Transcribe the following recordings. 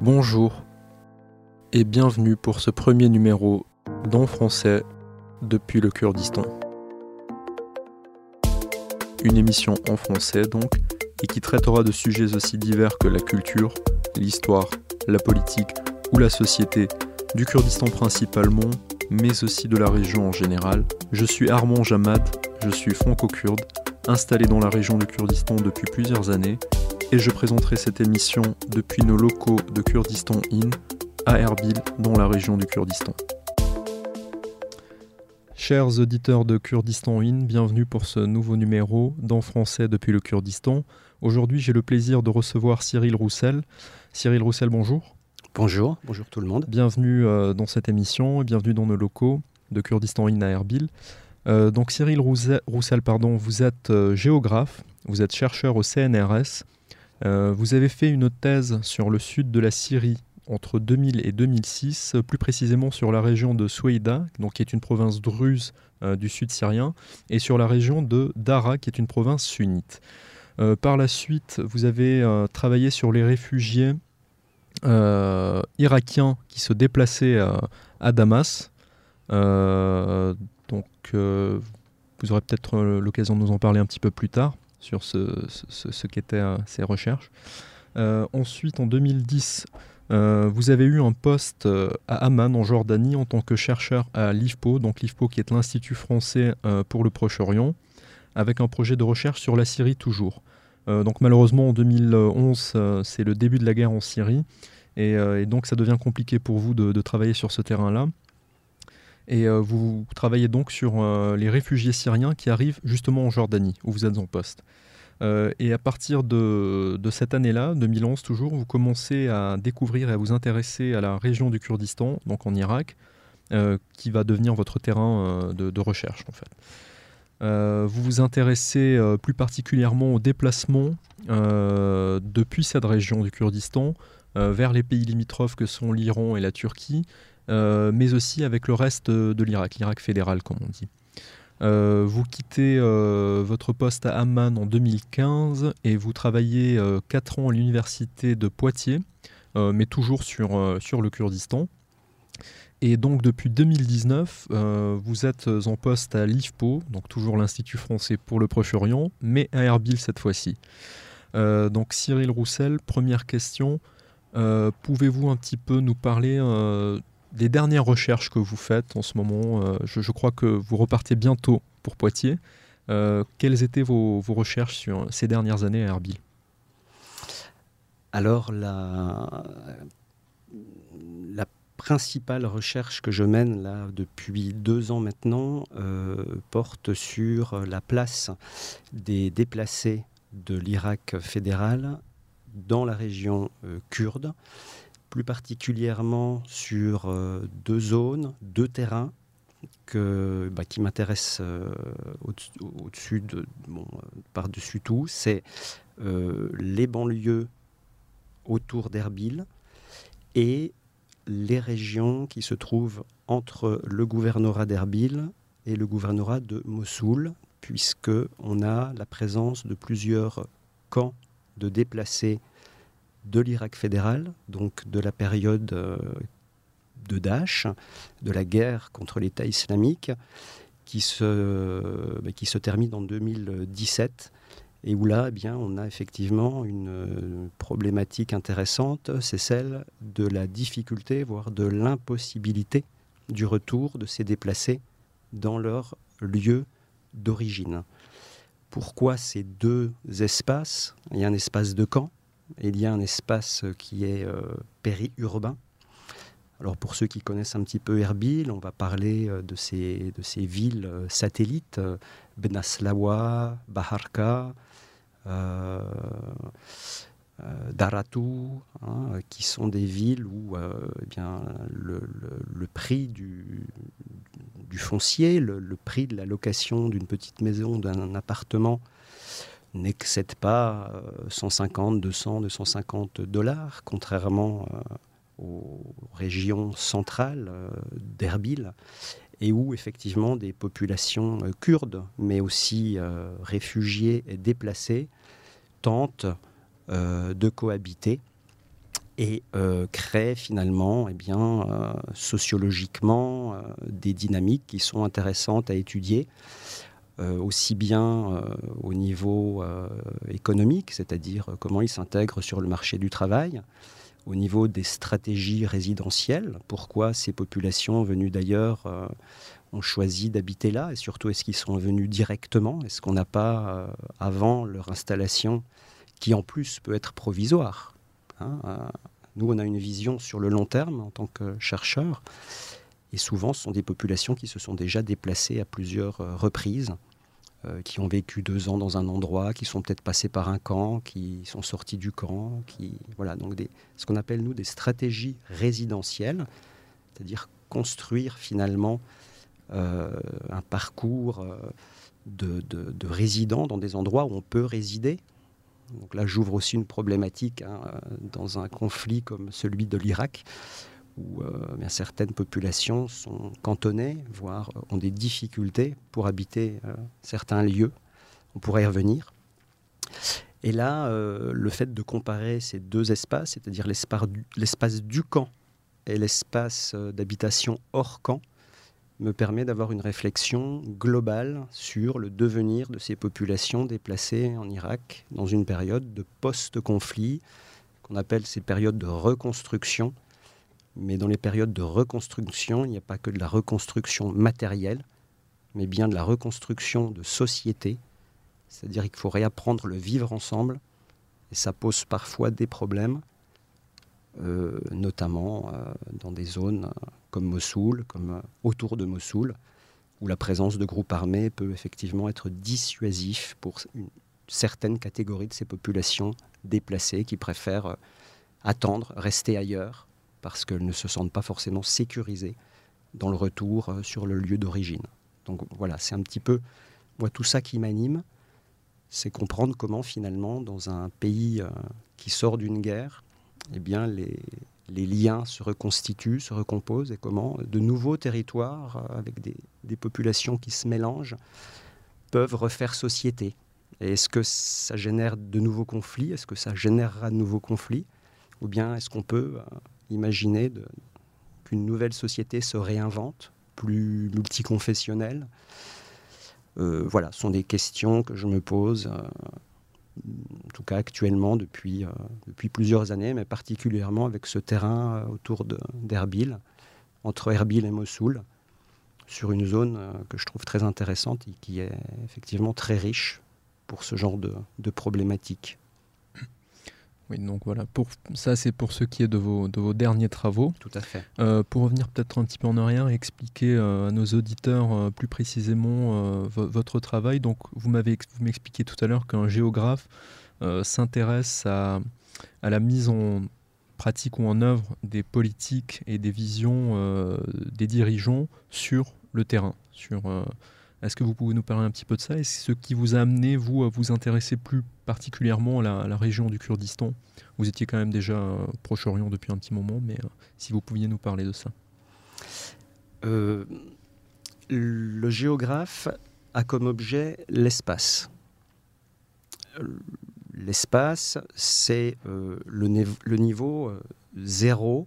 Bonjour et bienvenue pour ce premier numéro d'En français depuis le Kurdistan. Une émission en français donc, et qui traitera de sujets aussi divers que la culture, l'histoire, la politique ou la société du Kurdistan principalement, mais aussi de la région en général. Je suis Armand Jamad, je suis franco-kurde, installé dans la région du Kurdistan depuis plusieurs années et je présenterai cette émission depuis nos locaux de Kurdistan In à Erbil, dans la région du Kurdistan. Chers auditeurs de Kurdistan In, bienvenue pour ce nouveau numéro d'En français depuis le Kurdistan. Aujourd'hui, j'ai le plaisir de recevoir Cyril Roussel. Cyril Roussel, bonjour. Bonjour, bonjour tout le monde. Bienvenue euh, dans cette émission et bienvenue dans nos locaux de Kurdistan In à Erbil. Euh, donc Cyril Roussel, pardon, vous êtes euh, géographe, vous êtes chercheur au CNRS vous avez fait une thèse sur le sud de la Syrie entre 2000 et 2006, plus précisément sur la région de Soueida, donc qui est une province druze euh, du sud syrien, et sur la région de Dara, qui est une province sunnite. Euh, par la suite, vous avez travaillé sur les réfugiés irakiens qui se déplaçaient à Damas. donc, vous aurez peut-être l'occasion de nous en parler un petit peu plus tard sur ce, qu'étaient euh, ces recherches. Euh, ensuite, en 2010, euh, vous avez eu un poste à Amman, en Jordanie, en tant que chercheur à l'IFPO, donc l'IFPO qui est l'Institut français pour le Proche-Orient, avec un projet de recherche sur la Syrie toujours. donc malheureusement, en 2011, c'est le début de la guerre en Syrie, et, donc ça devient compliqué pour vous de travailler sur ce terrain-là. Et euh, vous travaillez donc sur euh, les réfugiés syriens qui arrivent justement en Jordanie, où vous êtes en poste. Euh, et à partir de, cette année-là, 2011 toujours, vous commencez à découvrir et à vous intéresser à la région du Kurdistan, donc en Irak, qui va devenir votre terrain de, recherche en fait. vous vous intéressez plus particulièrement au déplacement depuis cette région du Kurdistan vers les pays limitrophes que sont l'Iran et la Turquie, mais aussi avec le reste de l'Irak, l'Irak fédéral comme on dit. Euh, vous quittez euh, votre poste à Amman en 2015 et vous travaillez 4 ans à l'université de Poitiers, mais toujours sur, sur le Kurdistan. Et donc depuis 2019, vous êtes en poste à l'IFPO, donc toujours l'Institut français pour le Proche-Orient, mais à Erbil cette fois-ci. donc Cyril Roussel, première question. Pouvez-vous un petit peu nous parler des dernières recherches que vous faites en ce moment, euh, je, crois que vous repartez bientôt pour Poitiers. Euh, quelles étaient vos, recherches sur ces dernières années à Erbil? Alors, la, principale recherche que je mène là depuis deux ans maintenant euh, porte sur la place des déplacés de l'Irak fédéral dans la région kurde plus particulièrement sur euh, deux zones, deux terrains que, bah, qui m'intéressent euh, au-dessus de, euh, par-dessus tout, c'est les banlieues autour d'Erbil et les régions qui se trouvent entre le gouvernorat d'Erbil et le gouvernorat de Mossoul, puisque on a la présence de plusieurs camps de déplacés de l'Irak fédéral, donc de la période euh, de Daesh, de la guerre contre l'État islamique, qui se, bah, termine en 2017 et où là, eh on a effectivement une euh, problématique intéressante, c'est celle de la difficulté, voire de l'impossibilité du retour de ces déplacés dans leur lieu d'origine. Pourquoi ces deux espaces? Il y a un espace de camp il y a un espace qui est euh, périurbain. Alors pour ceux qui connaissent un petit peu Erbil, on va parler euh, de ces, de ces villes euh, satellites, Benaslawa, Baharka, Daratou, hein, qui sont des villes où eh bien, le, prix du, du foncier, le, le, prix de la location d'une petite maison, d'un appartement, n'excède pas 150, 200, 250 dollars, contrairement euh, aux régions centrales euh, d'Erbil, et où effectivement des populations euh, kurdes, mais aussi réfugiés et déplacés, tentent de cohabiter et crée finalement, eh bien, sociologiquement, des dynamiques qui sont intéressantes à étudier. Aussi bien au niveau économique, c'est-à-dire comment ils s'intègrent sur le marché du travail, au niveau des stratégies résidentielles, pourquoi ces populations venues d'ailleurs euh, ont choisi d'habiter là, et surtout est-ce qu'ils sont venus directement, est-ce qu'on n'a pas, euh, avant leur installation, qui en plus peut être provisoire hein, euh, Nous, on a une vision sur le long terme en tant que chercheurs, et souvent ce sont des populations qui se sont déjà déplacées à plusieurs reprises euh, qui ont vécu deux ans dans un endroit, qui sont peut-être passés par un camp, qui sont sortis du camp, qui voilà donc ce qu'on appelle nous des stratégies résidentielles, c'est-à-dire construire finalement euh, un parcours euh, de, de, résidents dans des endroits où on peut résider. Donc là, j'ouvre aussi une problématique hein, dans un conflit comme celui de l'Irak où euh, certaines populations sont cantonnées, voire euh, ont des difficultés pour habiter euh, certains lieux. On pourrait y revenir. Et là, le fait de comparer ces deux espaces, c'est-à-dire l'espace du, camp et l'espace d'habitation hors camp, me permet d'avoir une réflexion globale sur le devenir de ces populations déplacées en Irak dans une période de post-conflit, qu'on appelle ces périodes de reconstruction, mais dans les périodes de reconstruction, il n'y a pas que de la reconstruction matérielle, mais bien de la reconstruction de société. C'est-à-dire qu'il faut réapprendre le vivre ensemble. Et ça pose parfois des problèmes, euh, notamment euh, dans des zones comme Mossoul, comme euh, autour de Mossoul, où la présence de groupes armés peut effectivement être dissuasif pour une certaine catégorie de ces populations déplacées qui préfèrent attendre, rester ailleurs parce qu'elles ne se sentent pas forcément sécurisées dans le retour euh, sur le lieu d'origine. Donc voilà, c'est un petit peu, moi, tout ça qui m'anime, c'est comprendre comment finalement, dans un pays euh, qui sort d'une guerre, eh bien, les, liens se reconstituent, se recomposent, et comment de nouveaux territoires, euh, avec des populations qui se mélangent, peuvent refaire société. Et est-ce que ça génère de nouveaux conflits? Est-ce que ça générera de nouveaux conflits? Ou bien est-ce qu'on peut imaginer qu'une nouvelle société se réinvente, plus multiconfessionnelle euh, Voilà, ce sont des questions que je me pose, euh, en tout cas actuellement depuis, euh, depuis plusieurs années, mais particulièrement avec ce terrain autour d'Erbil, entre Erbil et Mossoul, sur une zone que je trouve très intéressante et qui est effectivement très riche pour ce genre de problématiques. Oui, donc voilà, pour, ça c'est pour ce qui est de vos, de vos derniers travaux. Tout à fait. Euh, pour revenir peut-être un petit peu en arrière et expliquer euh, à nos auditeurs euh, plus précisément votre travail, donc vous m'avez vous m'expliqué tout à l'heure qu'un géographe s'intéresse à, à, la mise en pratique ou en œuvre des politiques et des visions des dirigeants sur le terrain, sur est-ce que vous pouvez nous parler un petit peu de ça Et ce qui vous a amené, vous, à vous intéresser plus particulièrement à la, région du Kurdistan? Vous étiez quand même déjà euh, Proche-Orient depuis un petit moment, mais euh, si vous pouviez nous parler de ça. Euh, le géographe a comme objet l'espace. L'espace, c'est le, niveau zéro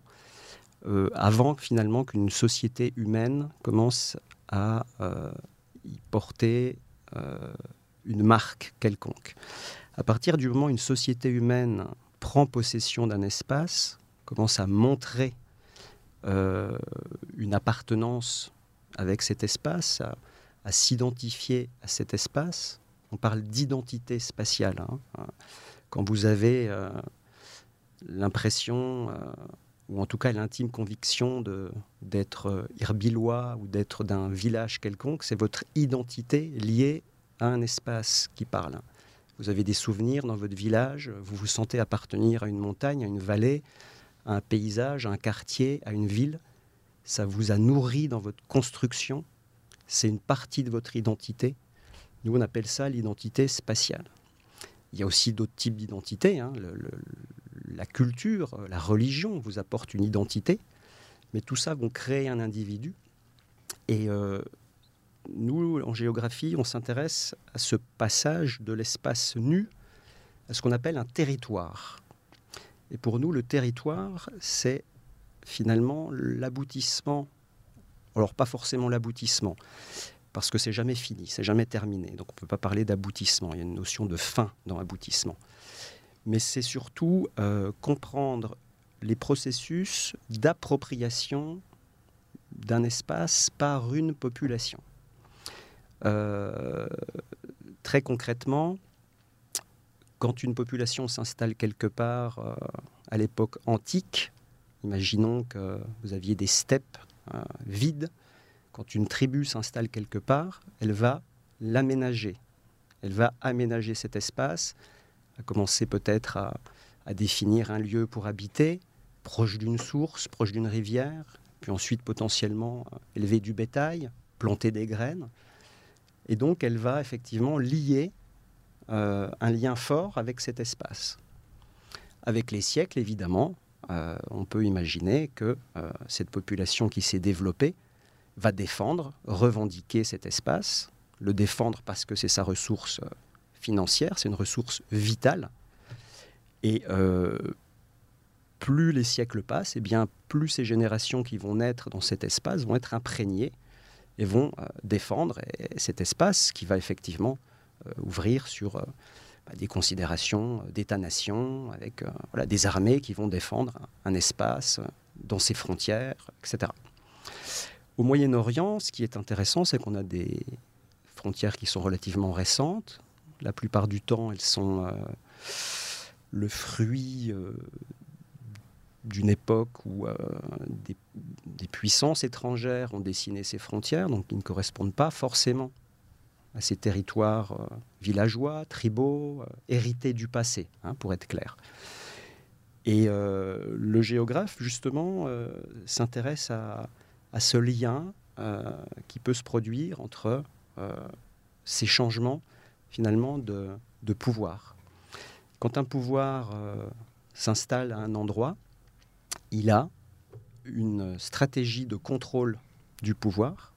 avant finalement qu'une société humaine commence à porter euh, une marque quelconque. À partir du moment où une société humaine prend possession d'un espace, commence à montrer euh, une appartenance avec cet espace, à, s'identifier à cet espace, on parle d'identité spatiale. Hein. Quand vous avez euh, l'impression ou en tout cas l'intime conviction d'être euh, irbilois ou d'être d'un village quelconque, c'est votre identité liée à un espace qui parle. Vous avez des souvenirs dans votre village, vous vous sentez appartenir à une montagne, à une vallée, à un paysage, à un quartier, à une ville. Ça vous a nourri dans votre construction. C'est une partie de votre identité. Nous, on appelle ça l'identité spatiale. Il y a aussi d'autres types d'identités. Hein. La culture, la religion vous apporte une identité, mais tout ça vont créer un individu. Et euh, nous, en géographie, on s'intéresse à ce passage de l'espace nu à ce qu'on appelle un territoire. Et pour nous, le territoire, c'est finalement l'aboutissement. Alors pas forcément l'aboutissement, parce que c'est jamais fini, c'est jamais terminé. Donc on ne peut pas parler d'aboutissement. Il y a une notion de fin dans aboutissement. Mais c'est surtout euh, comprendre les processus d'appropriation d'un espace par une population. Euh, très concrètement, quand une population s'installe quelque part euh, à l'époque antique, imaginons que vous aviez des steppes vides, quand une tribu s'installe quelque part, elle va l'aménager. Elle va aménager cet espace, à commencer peut-être à, définir un lieu pour habiter, proche d'une source, proche d'une rivière, puis ensuite potentiellement euh, élever du bétail, planter des graines. Et donc elle va effectivement lier euh, un lien fort avec cet espace. Avec les siècles, évidemment, euh, on peut imaginer que cette population qui s'est développée va défendre, revendiquer cet espace, le défendre parce que c'est sa ressource financière, c'est une ressource vitale. Et plus les siècles passent, eh bien plus ces générations qui vont naître dans cet espace vont être imprégnées et vont euh, défendre cet espace qui va effectivement euh, ouvrir sur euh, bah, des considérations d'État-nation, avec des armées qui vont défendre un, espace dans ses frontières, etc. Au Moyen-Orient, ce qui est intéressant, c'est qu'on a des frontières qui sont relativement récentes. La plupart du temps, elles sont le fruit d'une époque où euh, des, puissances étrangères ont dessiné ces frontières, donc qui ne correspondent pas forcément à ces territoires euh, villageois, tribaux, euh, hérités du passé, hein, pour être clair. Et le géographe, justement, s'intéresse à, ce lien qui peut se produire entre ces changements, finalement, de, pouvoir. Quand un pouvoir s'installe à un endroit, il a une stratégie de contrôle du pouvoir.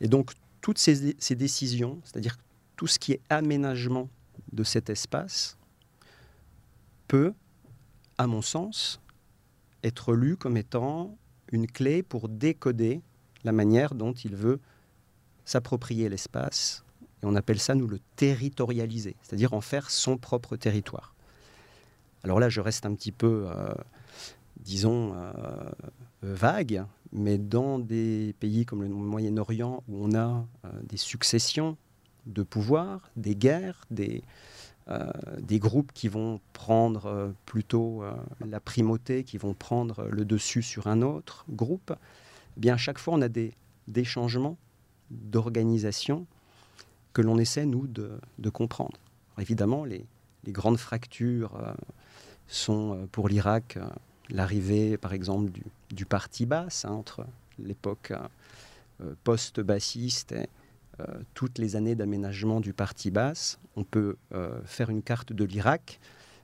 Et donc, toutes ces, décisions, c'est-à-dire tout ce qui est aménagement de cet espace, peut, à mon sens, être lu comme étant une clé pour décoder la manière dont il veut s'approprier l'espace. Et on appelle ça, nous, le territorialiser, c'est-à-dire en faire son propre territoire. Alors là, je reste un petit peu euh, disons, euh, vague, mais dans des pays comme le Moyen-Orient où on a euh, des successions de pouvoirs, des guerres, des, des groupes qui vont prendre plutôt la primauté, qui vont prendre le dessus sur un autre groupe, eh bien à chaque fois on a des, des changements d'organisation que l'on essaie, nous, de, comprendre. évidemment, les, grandes fractures sont pour l'Irak l'arrivée, par exemple, du, parti basse, hein, entre l'époque euh, post-bassiste et euh, toutes les années d'aménagement du parti basse, on peut euh, faire une carte de l'Irak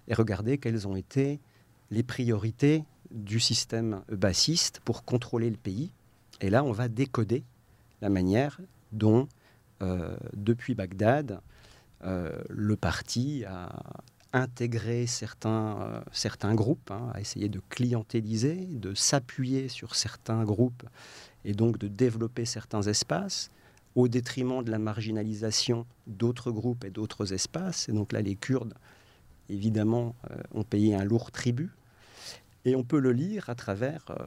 et regarder quelles ont été les priorités du système bassiste pour contrôler le pays. Et là, on va décoder la manière dont, depuis Bagdad, le parti a, intégrer certains, euh, certains groupes, hein, à essayer de clientéliser, de s'appuyer sur certains groupes et donc de développer certains espaces au détriment de la marginalisation d'autres groupes et d'autres espaces. Et donc là, les Kurdes, évidemment, euh, ont payé un lourd tribut. Et on peut le lire à travers euh,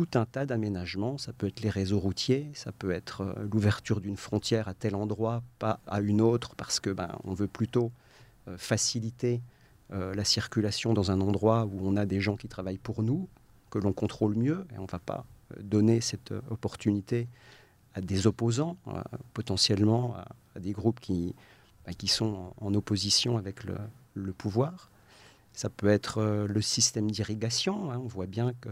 tout un tas d'aménagements. Ça peut être les réseaux routiers, ça peut être l'ouverture d'une frontière à tel endroit, pas à une autre, parce que ben, on veut plutôt euh, faciliter euh, la circulation dans un endroit où on a des gens qui travaillent pour nous, que l'on contrôle mieux, et on ne va pas euh, donner cette opportunité à des opposants, potentiellement à, des groupes qui, bah, qui sont en, opposition avec le, pouvoir. Ça peut être le système d'irrigation. Hein. On voit bien que,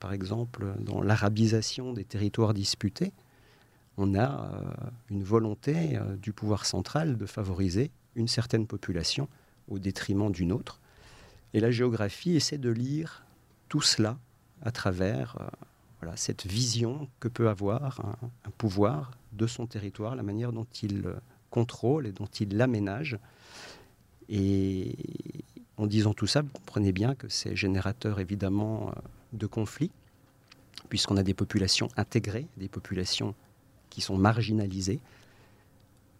par exemple, dans l'arabisation des territoires disputés, on a une volonté du pouvoir central de favoriser une certaine population au détriment d'une autre. Et la géographie essaie de lire tout cela à travers euh, cette vision que peut avoir un, pouvoir de son territoire, la manière dont il contrôle et dont il l'aménage. Et, en disant tout ça, vous comprenez bien que c'est générateur évidemment de conflits, puisqu'on a des populations intégrées, des populations qui sont marginalisées,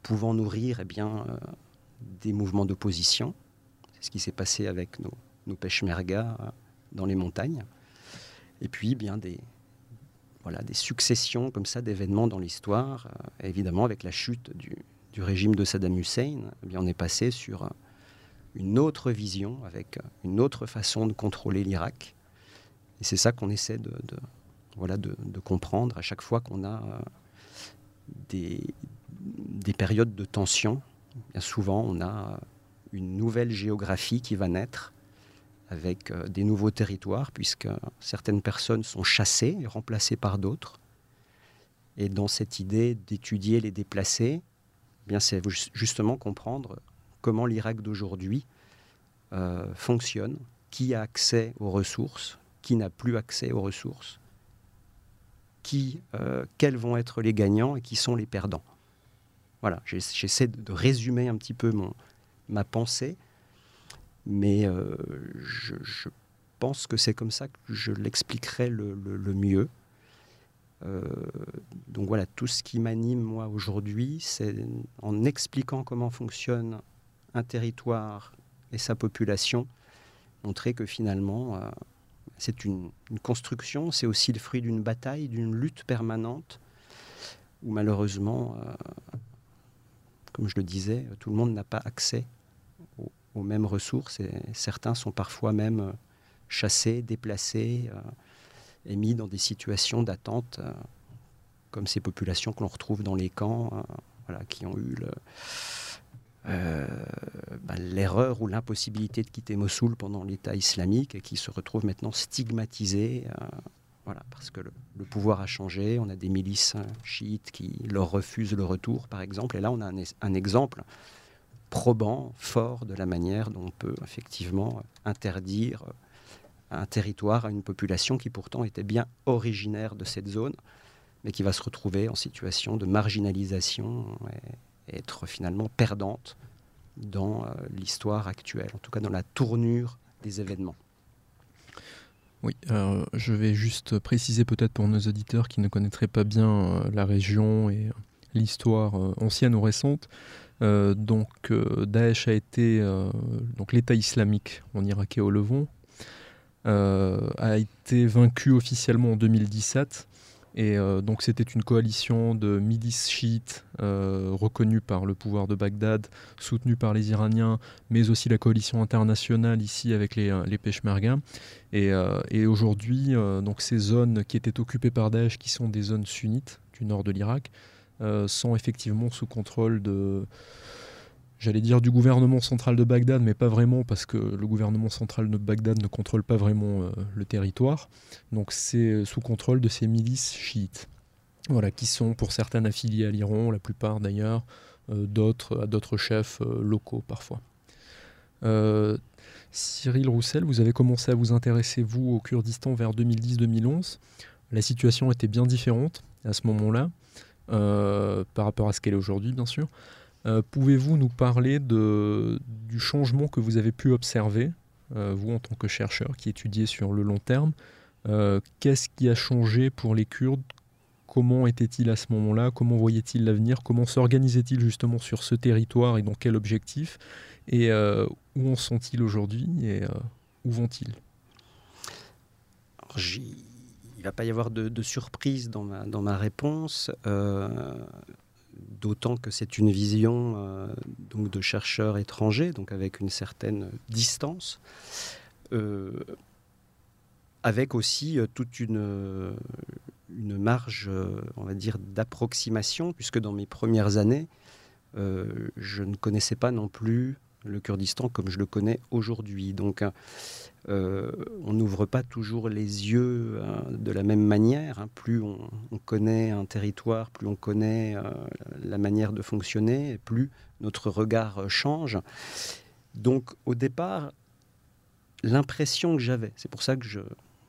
pouvant nourrir eh bien, des mouvements d'opposition. C'est ce qui s'est passé avec nos, nos peshmergas dans les montagnes. Et puis, bien des, voilà, des successions comme ça d'événements dans l'histoire. évidemment, avec la chute du, du régime de Saddam Hussein, eh bien, on est passé sur une autre vision, avec une autre façon de contrôler l'Irak. Et c'est ça qu'on essaie de, voilà, de, comprendre à chaque fois qu'on a euh, des, des, périodes de tension. Bien souvent, on a une nouvelle géographie qui va naître avec euh, des nouveaux territoires, puisque certaines personnes sont chassées et remplacées par d'autres. Et dans cette idée d'étudier les déplacés, eh bien c'est justement comprendre comment l'Irak d'aujourd'hui euh, fonctionne, qui a accès aux ressources, qui n'a plus accès aux ressources, qui, euh, quels vont être les gagnants et qui sont les perdants. Voilà, j'essaie de résumer un petit peu mon, ma pensée, mais euh, je, pense que c'est comme ça que je l'expliquerai le, mieux. donc voilà, tout ce qui m'anime moi aujourd'hui, c'est en expliquant comment fonctionne un territoire et sa population, montrer que finalement, euh, c'est une, construction, c'est aussi le fruit d'une bataille, d'une lutte permanente, où malheureusement, euh, comme je le disais, tout le monde n'a pas accès aux, mêmes ressources, et certains sont parfois même chassés, déplacés, euh, et mis dans des situations d'attente, comme ces populations que l'on retrouve dans les camps, qui ont eu le euh, bah, l'erreur ou l'impossibilité de quitter Mossoul pendant l'État islamique et qui se retrouve maintenant stigmatisé. Euh, voilà, parce que le, pouvoir a changé, on a des milices chiites qui leur refusent le retour, par exemple. Et là, on a un, un exemple probant, fort de la manière dont on peut effectivement interdire un territoire à une population qui pourtant était bien originaire de cette zone, mais qui va se retrouver en situation de marginalisation être finalement perdante dans euh, l'histoire actuelle, en tout cas dans la tournure des événements. Oui, je vais juste préciser peut-être pour nos auditeurs qui ne connaîtraient pas bien euh, la région et l'histoire euh, ancienne ou récente. donc Daesh a été, donc l'État islamique en Irak et au Levant, a été vaincu officiellement en 2017 et euh, donc c'était une coalition de milices chiites euh, reconnue par le pouvoir de Bagdad, soutenue par les Iraniens, mais aussi la coalition internationale ici avec les, euh, les Peshmerga. Et, et aujourd'hui, donc ces zones qui étaient occupées par Daesh, qui sont des zones sunnites du nord de l'Irak, sont effectivement sous contrôle de j'allais dire du gouvernement central de Bagdad, mais pas vraiment parce que le gouvernement central de Bagdad ne contrôle pas vraiment euh, le territoire. Donc c'est sous contrôle de ces milices chiites, voilà, qui sont pour certaines affiliées à l'Iran, la plupart d'ailleurs, euh, d'autres à d'autres chefs euh, locaux parfois. Cyril Roussel, vous avez commencé à vous intéresser, vous, au Kurdistan vers 2010-2011. La situation était bien différente à ce moment-là, par rapport à ce qu'elle est aujourd'hui, bien sûr. Euh, pouvez-vous nous parler du changement que vous avez pu observer, euh, vous en tant que chercheur qui étudiez sur le long terme euh, Qu'est-ce qui a changé pour les Kurdes? Comment était-il à ce moment-là? Comment voyait-il l'avenir? Comment s'organisait-il justement sur ce territoire et dans quel objectif? Et où en sont-ils aujourd'hui et où vont-ils? Il ne va pas y avoir de, surprise dans ma réponse d'autant que c'est une vision euh, de chercheurs étrangers, donc avec une certaine distance, euh, avec aussi euh, toute une, une marge, on va dire, d'approximation, puisque dans mes premières années, je ne connaissais pas non plus le Kurdistan comme je le connais aujourd'hui. Donc, euh, on n'ouvre pas toujours les yeux hein, de la même manière. Hein. Plus on, connaît un territoire, plus on connaît euh, la manière de fonctionner, plus notre regard euh, change. Donc, au départ, l'impression que j'avais, c'est pour ça que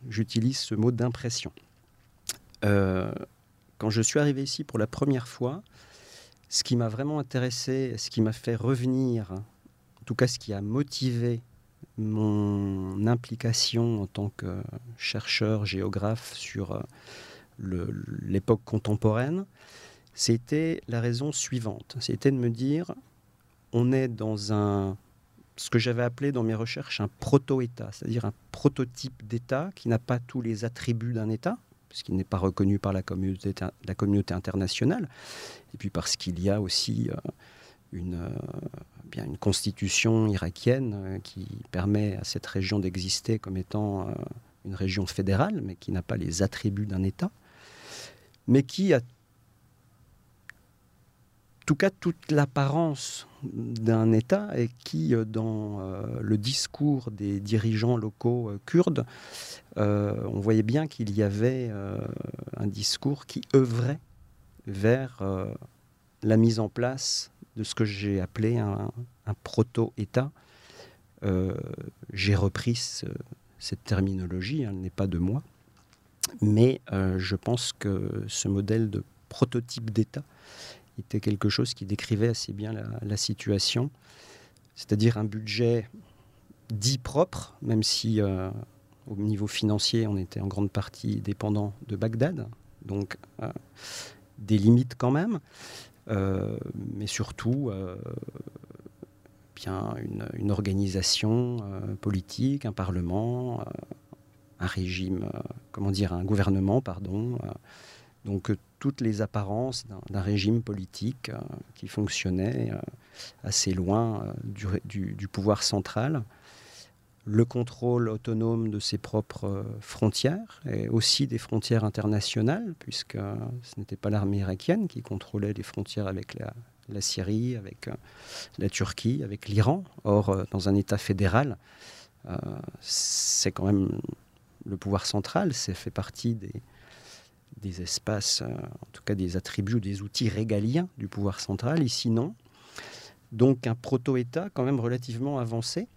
j'utilise ce mot d'impression. quand je suis arrivé ici pour la première fois, ce qui m'a vraiment intéressé, ce qui m'a fait revenir tout cas ce qui a motivé mon implication en tant que chercheur, géographe sur l'époque contemporaine, c'était la raison suivante. C'était de me dire, on est dans un, ce que j'avais appelé dans mes recherches un proto-État, c'est-à-dire un prototype d'État qui n'a pas tous les attributs d'un État, puisqu'il n'est pas reconnu par la communauté, la communauté internationale, et puis parce qu'il y a aussi euh, une, euh, bien une constitution irakienne euh, qui permet à cette région d'exister comme étant une région fédérale, mais qui n'a pas les attributs d'un État, mais qui a tout cas toute l'apparence d'un État et qui, euh, dans euh, le discours des dirigeants locaux euh, kurdes, on voyait bien qu'il y avait un discours qui œuvrait vers la mise en place de ce que j'ai appelé un, proto-État. j'ai repris cette terminologie, elle n'est pas de moi, mais je pense que ce modèle de prototype d'État était quelque chose qui décrivait assez bien la, situation, c'est-à-dire un budget dit propre, même si euh, au niveau financier on était en grande partie dépendant de Bagdad, donc euh, des limites quand même, euh, mais surtout bien une, organisation politique, un parlement, un régime, comment dire, un gouvernement, pardon. donc toutes les apparences d'un régime politique euh, qui fonctionnait euh, assez loin euh, du, pouvoir central, le contrôle autonome de ses propres frontières et aussi des frontières internationales, puisque ce n'était pas l'armée irakienne qui contrôlait les frontières avec la, Syrie, avec la Turquie, avec l'Iran. Or, dans un État fédéral, c'est quand même le pouvoir central, c'est fait partie des, espaces, euh, en tout cas des attributs ou des outils régaliens du pouvoir central. Ici, non. Donc un proto-État quand même relativement avancé.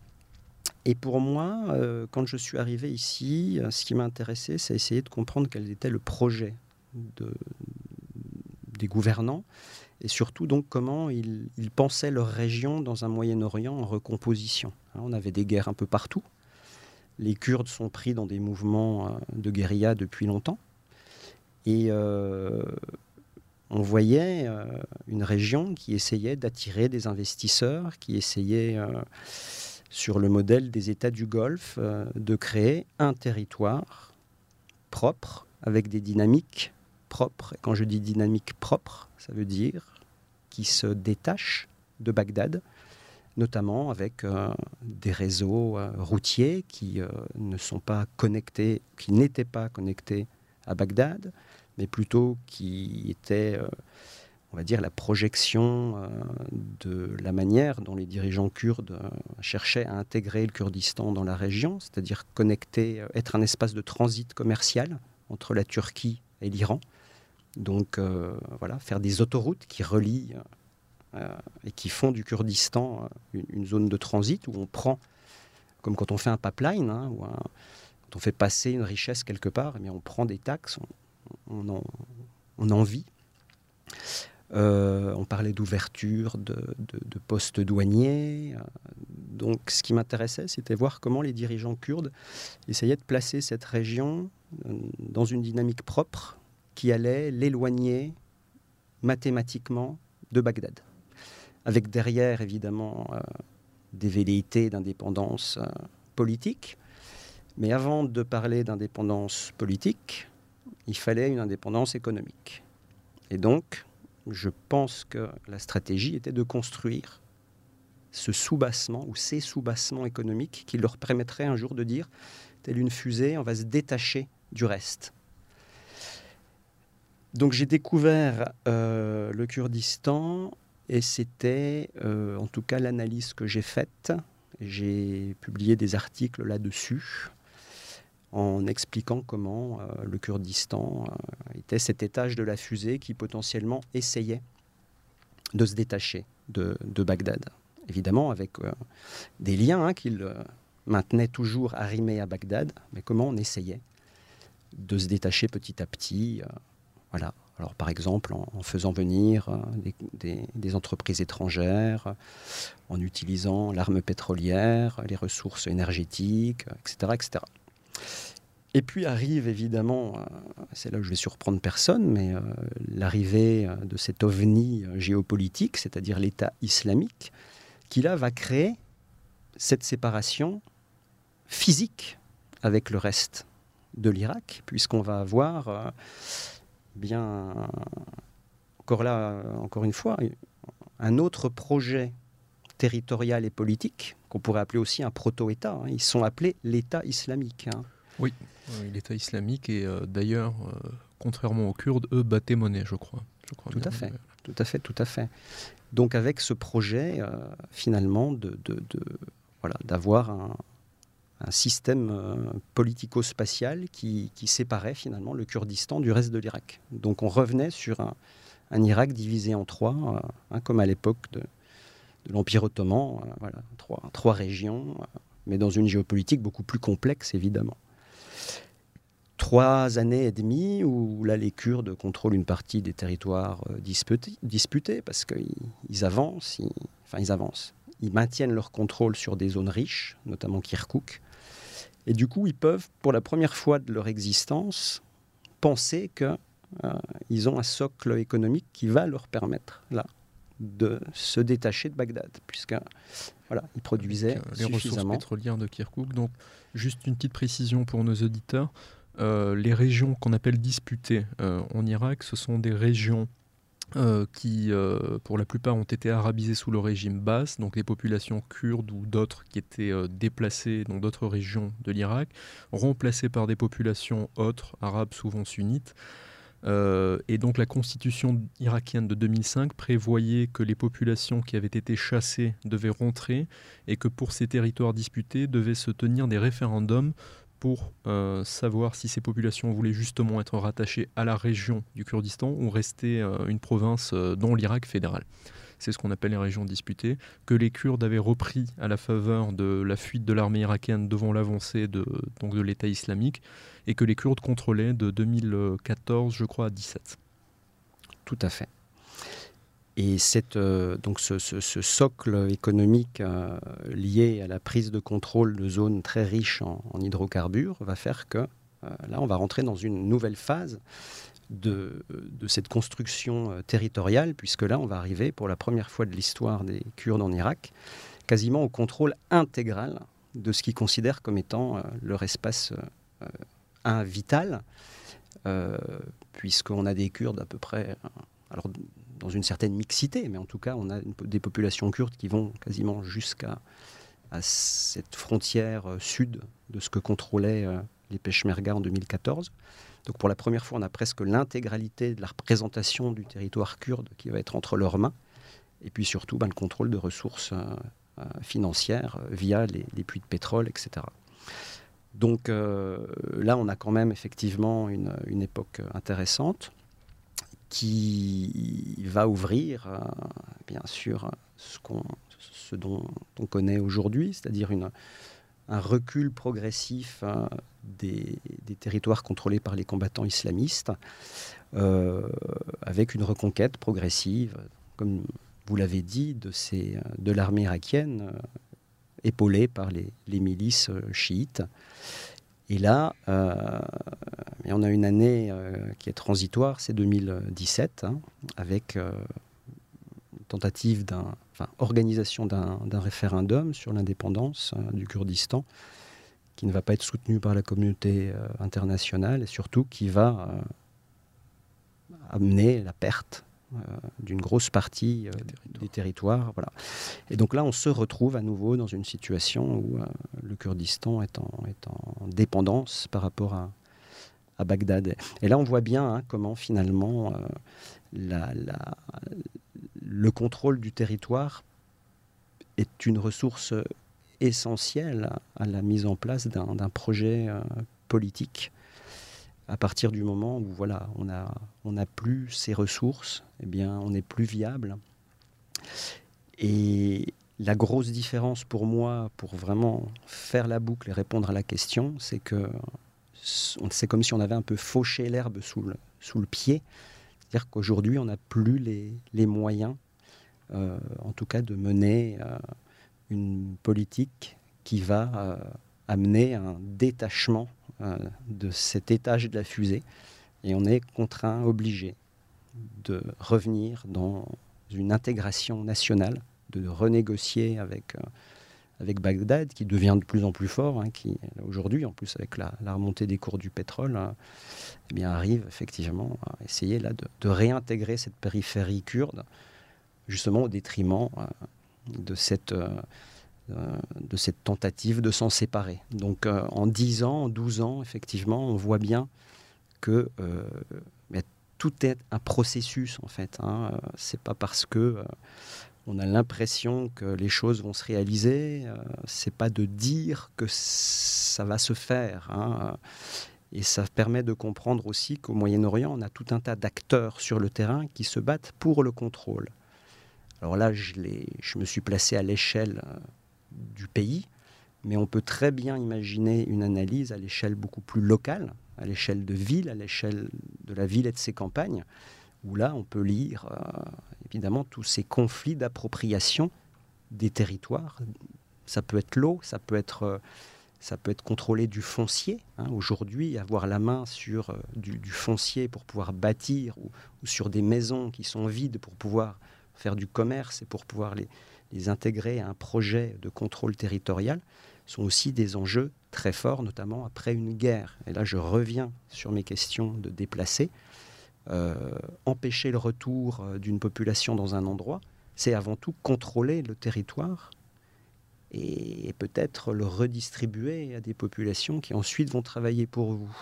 Et pour moi, euh, quand je suis arrivé ici, euh, ce qui m'a intéressé, c'est essayer de comprendre quel était le projet des gouvernants et surtout donc comment ils, pensaient leur région dans un Moyen-Orient en recomposition. On avait des guerres un peu partout. Les Kurdes sont pris dans des mouvements de guérilla depuis longtemps. Et euh, on voyait euh, une région qui essayait d'attirer des investisseurs, qui essayait, euh, sur le modèle des États du Golfe, de créer un territoire propre, avec des dynamiques propres. Et quand je dis dynamique propre, ça veut dire qui se détache de Bagdad, notamment avec des réseaux routiers qui ne sont pas connectés, qui n'étaient pas connectés à Bagdad, mais plutôt qui était, euh, on va dire, la projection euh, de la manière dont les dirigeants kurdes euh, cherchaient à intégrer le Kurdistan dans la région, c'est-à-dire connecter, être un espace de transit commercial entre la Turquie et l'Iran. Donc voilà, faire des autoroutes qui relient et qui font du Kurdistan une, zone de transit où on prend, comme quand on fait un pipeline, hein, quand on fait passer une richesse quelque part, eh on prend des taxes, on en, vit. Euh, on parlait d'ouverture de, postes douaniers. Donc ce qui m'intéressait, c'était voir comment les dirigeants kurdes essayaient de placer cette région euh, dans une dynamique propre qui allait l'éloigner mathématiquement de Bagdad. Avec derrière, évidemment, euh, des velléités d'indépendance politique. Mais avant de parler d'indépendance politique, il fallait une indépendance économique. Et donc, je pense que la stratégie était de construire ce soubassement ou ces soubassements économiques qui leur permettraient un jour de dire, telle une fusée, on va se détacher du reste. Donc j'ai découvert euh, le Kurdistan et c'était euh, en tout cas l'analyse que j'ai faite. J'ai publié des articles là-dessus en expliquant comment euh, le Kurdistan euh, était cet étage de la fusée qui potentiellement essayait de se détacher de, Bagdad. Évidemment, avec euh, des liens hein, qu'il maintenait toujours arrimés à Bagdad, mais comment on essayait de se détacher petit à petit. par exemple en, faisant venir des, entreprises étrangères, en utilisant l'arme pétrolière, les ressources énergétiques, etc., etc. Et puis arrive évidemment, c'est là où je vais surprendre personne, mais l'arrivée de cet ovni géopolitique, c'est-à-dire l'État islamique, qui là va créer cette séparation physique avec le reste de l'Irak, puisqu'on va avoir euh, bien, encore là, encore une fois, un autre projet territorial et politique qu'on pourrait appeler aussi un proto-État. Hein. Ils sont appelés l'État islamique. Hein. Oui, l'État islamique et euh, d'ailleurs, euh, contrairement aux Kurdes, eux battaient monnaie, je crois. tout à fait, tout à fait, tout à fait. Donc avec ce projet, finalement, de, de voilà, d'avoir un, un système euh, politico-spatial qui, séparait finalement le Kurdistan du reste de l'Irak. Donc on revenait sur un, Irak divisé en trois, euh, hein, comme à l'époque de, l'Empire ottoman, euh, voilà, trois, régions, mais dans une géopolitique beaucoup plus complexe évidemment. Trois années et demie où là les Kurdes contrôlent une partie des territoires disputés, disputés parce qu'ils avancent, enfin ils avancent, ils maintiennent leur contrôle sur des zones riches, notamment Kirkuk, et du coup, ils peuvent, pour la première fois de leur existence, penser qu'ils euh, ont un socle économique qui va leur permettre, là, de se détacher de Bagdad, puisque voilà, ils produisaient euh, les ressources pétrolières de Kirkuk. Donc, juste une petite précision pour nos auditeurs. Euh, les régions qu'on appelle disputées en Irak, ce sont des régions euh, qui, euh, pour la plupart, ont été arabisés sous le régime basse, donc les populations kurdes ou d'autres qui étaient euh, déplacées dans d'autres régions de l'Irak, remplacées par des populations autres, arabes souvent sunnites. Et donc la constitution irakienne de 2005 prévoyait que les populations qui avaient été chassées devaient rentrer et que pour ces territoires disputés devaient se tenir des référendums pour euh, savoir si ces populations voulaient justement être rattachées à la région du Kurdistan ou rester euh, une province euh, dans l'Irak fédéral. C'est ce qu'on appelle les régions disputées, que les Kurdes avaient repris à la faveur de la fuite de l'armée irakienne devant l'avancée de, de l'État islamique, et que les Kurdes contrôlaient de 2014, je crois, à 17. Tout à fait. Et cette, euh, donc ce, socle économique euh, lié à la prise de contrôle de zones très riches en, hydrocarbures va faire que euh, là, on va rentrer dans une nouvelle phase de, cette construction territoriale, puisque là, on va arriver pour la première fois de l'histoire des Kurdes en Irak, quasiment au contrôle intégral de ce qu'ils considèrent comme étant leur espace vital, puisqu'on a des Kurdes à peu près... Alors, dans une certaine mixité, mais en tout cas, on a des populations kurdes qui vont quasiment jusqu'à cette frontière euh, sud de ce que contrôlaient euh, les Peshmerga en 2014. Donc pour la première fois, on a presque l'intégralité de la représentation du territoire kurde qui va être entre leurs mains, et puis surtout ben, le contrôle de ressources euh, financières via les, puits de pétrole, etc. Donc là, on a quand même effectivement une époque intéressante qui va ouvrir, euh, bien sûr, ce, dont on connaît aujourd'hui, c'est-à-dire un recul progressif euh, des, territoires contrôlés par les combattants islamistes, euh, avec une reconquête progressive, comme vous l'avez dit, de, l'armée irakienne, épaulée par les, milices chiites. Et là, euh, on a une année euh, qui est transitoire, c'est 2017, hein, avec euh, tentative d'un, organisation d'un, référendum sur l'indépendance du Kurdistan, qui ne va pas être soutenu par la communauté internationale et surtout qui va amener la perte euh, d'une grosse partie euh, des territoires. Voilà. Et donc là, on se retrouve à nouveau dans une situation où euh, le Kurdistan est en, est en, dépendance par rapport à, Bagdad. Et là, on voit bien hein, comment finalement la, le contrôle du territoire est une ressource essentielle à la mise en place d'un projet politique à partir du moment où voilà, on n'a plus ces ressources, eh bien, on n'est plus viable. Et la grosse différence pour moi, pour vraiment faire la boucle et répondre à la question, c'est que c'est comme si on avait un peu fauché l'herbe sous le, sous le pied. C'est-à-dire qu'aujourd'hui, on n'a plus les, les moyens, euh, en tout cas, de mener euh, une politique qui va euh, amener un détachement de cet étage de la fusée. Et on est contraint, obligé de revenir dans une intégration nationale, de renégocier avec avec Bagdad, qui devient de plus en plus fort, hein, qui aujourd'hui, en plus avec la, remontée des cours du pétrole, hein, eh bien, arrive effectivement à essayer là, de, réintégrer cette périphérie kurde, justement au détriment euh, de, cette, euh, euh, de cette tentative de s'en séparer. Donc en 10 ans, en 12 ans, effectivement, on voit bien que tout est un processus en fait. Hein. C'est pas parce que on a l'impression que les choses vont se réaliser. Euh, c'est pas de dire que ça va se faire. Hein. Et ça permet de comprendre aussi qu'au Moyen-Orient, on a tout un tas d'acteurs sur le terrain qui se battent pour le contrôle. Alors là, je, je me suis placé à l'échelle euh, du pays, mais on peut très bien imaginer une analyse à l'échelle beaucoup plus locale, à l'échelle de ville, à l'échelle de la ville et de ses campagnes où là, on peut lire euh, évidemment tous ces conflits d'appropriation des territoires. Ça peut être l'eau, ça peut être, euh, ça peut être contrôlé du foncier. Hein. Aujourd'hui, avoir la main sur euh, du, foncier pour pouvoir bâtir ou, sur des maisons qui sont vides pour pouvoir faire du commerce et pour pouvoir les, intégrer à un projet de contrôle territorial sont aussi des enjeux très forts, notamment après une guerre. Et là, je reviens sur mes questions de déplacés. Euh, empêcher le retour euh, d'une population dans un endroit, c'est avant tout contrôler le territoire et peut-être le redistribuer à des populations qui ensuite vont travailler pour vous.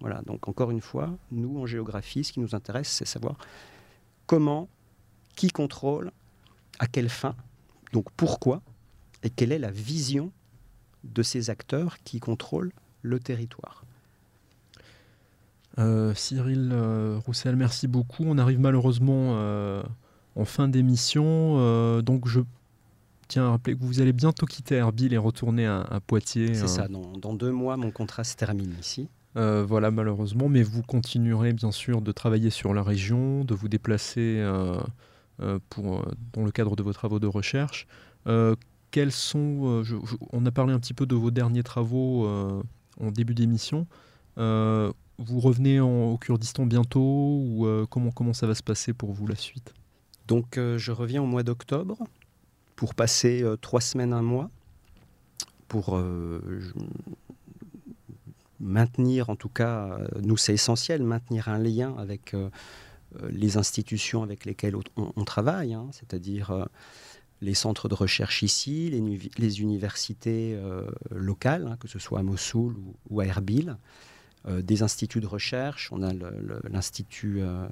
Voilà, donc encore une fois, nous en géographie, ce qui nous intéresse, c'est savoir comment, qui contrôle, à quelle fin, donc pourquoi, et quelle est la vision de ces acteurs qui contrôlent le territoire. Euh, Cyril euh, Roussel, merci beaucoup. On arrive malheureusement euh, en fin d'émission. donc je tiens à rappeler que vous allez bientôt quitter Erbil et retourner à, Poitiers. C'est ça, dans, deux mois, mon contrat se termine ici. voilà, malheureusement, mais vous continuerez bien sûr de travailler sur la région, de vous déplacer pour, dans le cadre de vos travaux de recherche. quels sont, on a parlé un petit peu de vos derniers travaux en début d'émission vous revenez au Kurdistan bientôt ou euh, comment, comment ça va se passer pour vous la suite? Donc euh, je reviens au mois d'octobre pour passer euh, trois semaines, un mois, pour maintenir, en tout cas, nous c'est essentiel, maintenir un lien avec les institutions avec lesquelles on, travaille, hein, c'est-à-dire les centres de recherche ici, les, universités locales, hein, que ce soit à Mossoul ou à Erbil. Euh, des instituts de recherche. On a l'institut, euh,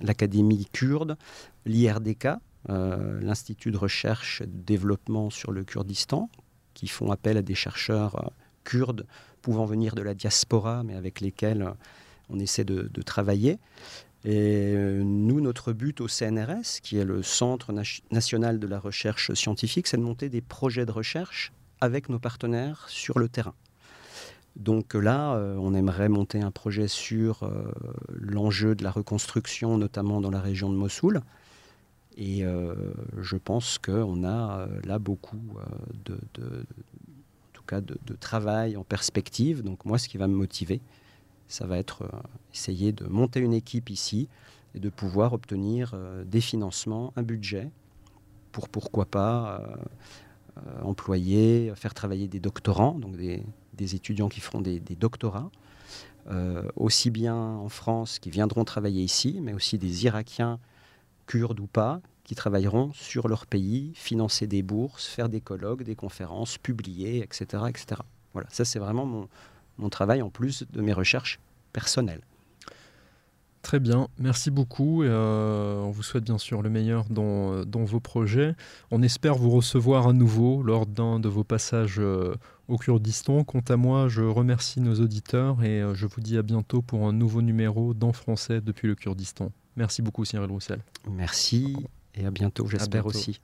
l'Académie kurde, l'IRDK, euh, l'Institut de recherche et de développement sur le Kurdistan, qui font appel à des chercheurs kurdes pouvant venir de la diaspora, mais avec lesquels on essaie de, travailler. Et nous, notre but au CNRS, qui est le Centre national de la recherche scientifique, c'est de monter des projets de recherche avec nos partenaires sur le terrain. Donc là, euh, on aimerait monter un projet sur euh, l'enjeu de la reconstruction, notamment dans la région de Mossoul. Et euh, je pense qu'on a là beaucoup de, en tout cas de, travail en perspective. Donc moi, ce qui va me motiver, ça va être essayer de monter une équipe ici et de pouvoir obtenir des financements, un budget pour pourquoi pas employer, faire travailler des doctorants, donc des, des étudiants qui feront des, doctorats, euh, aussi bien en France qui viendront travailler ici, mais aussi des Irakiens, kurdes ou pas, qui travailleront sur leur pays, financer des bourses, faire des colloques, des conférences, publier, etc. etc. Voilà, ça c'est vraiment mon, mon travail en plus de mes recherches personnelles. Très bien, merci beaucoup. Euh, on vous souhaite bien sûr le meilleur dans, dans, vos projets. On espère vous recevoir à nouveau lors d'un de vos passages euh, au Kurdistan. Quant à moi, je remercie nos auditeurs et euh, je vous dis à bientôt pour un nouveau numéro d'En français depuis le Kurdistan. Merci beaucoup Cyril Roussel. Merci et à bientôt, j'espère aussi.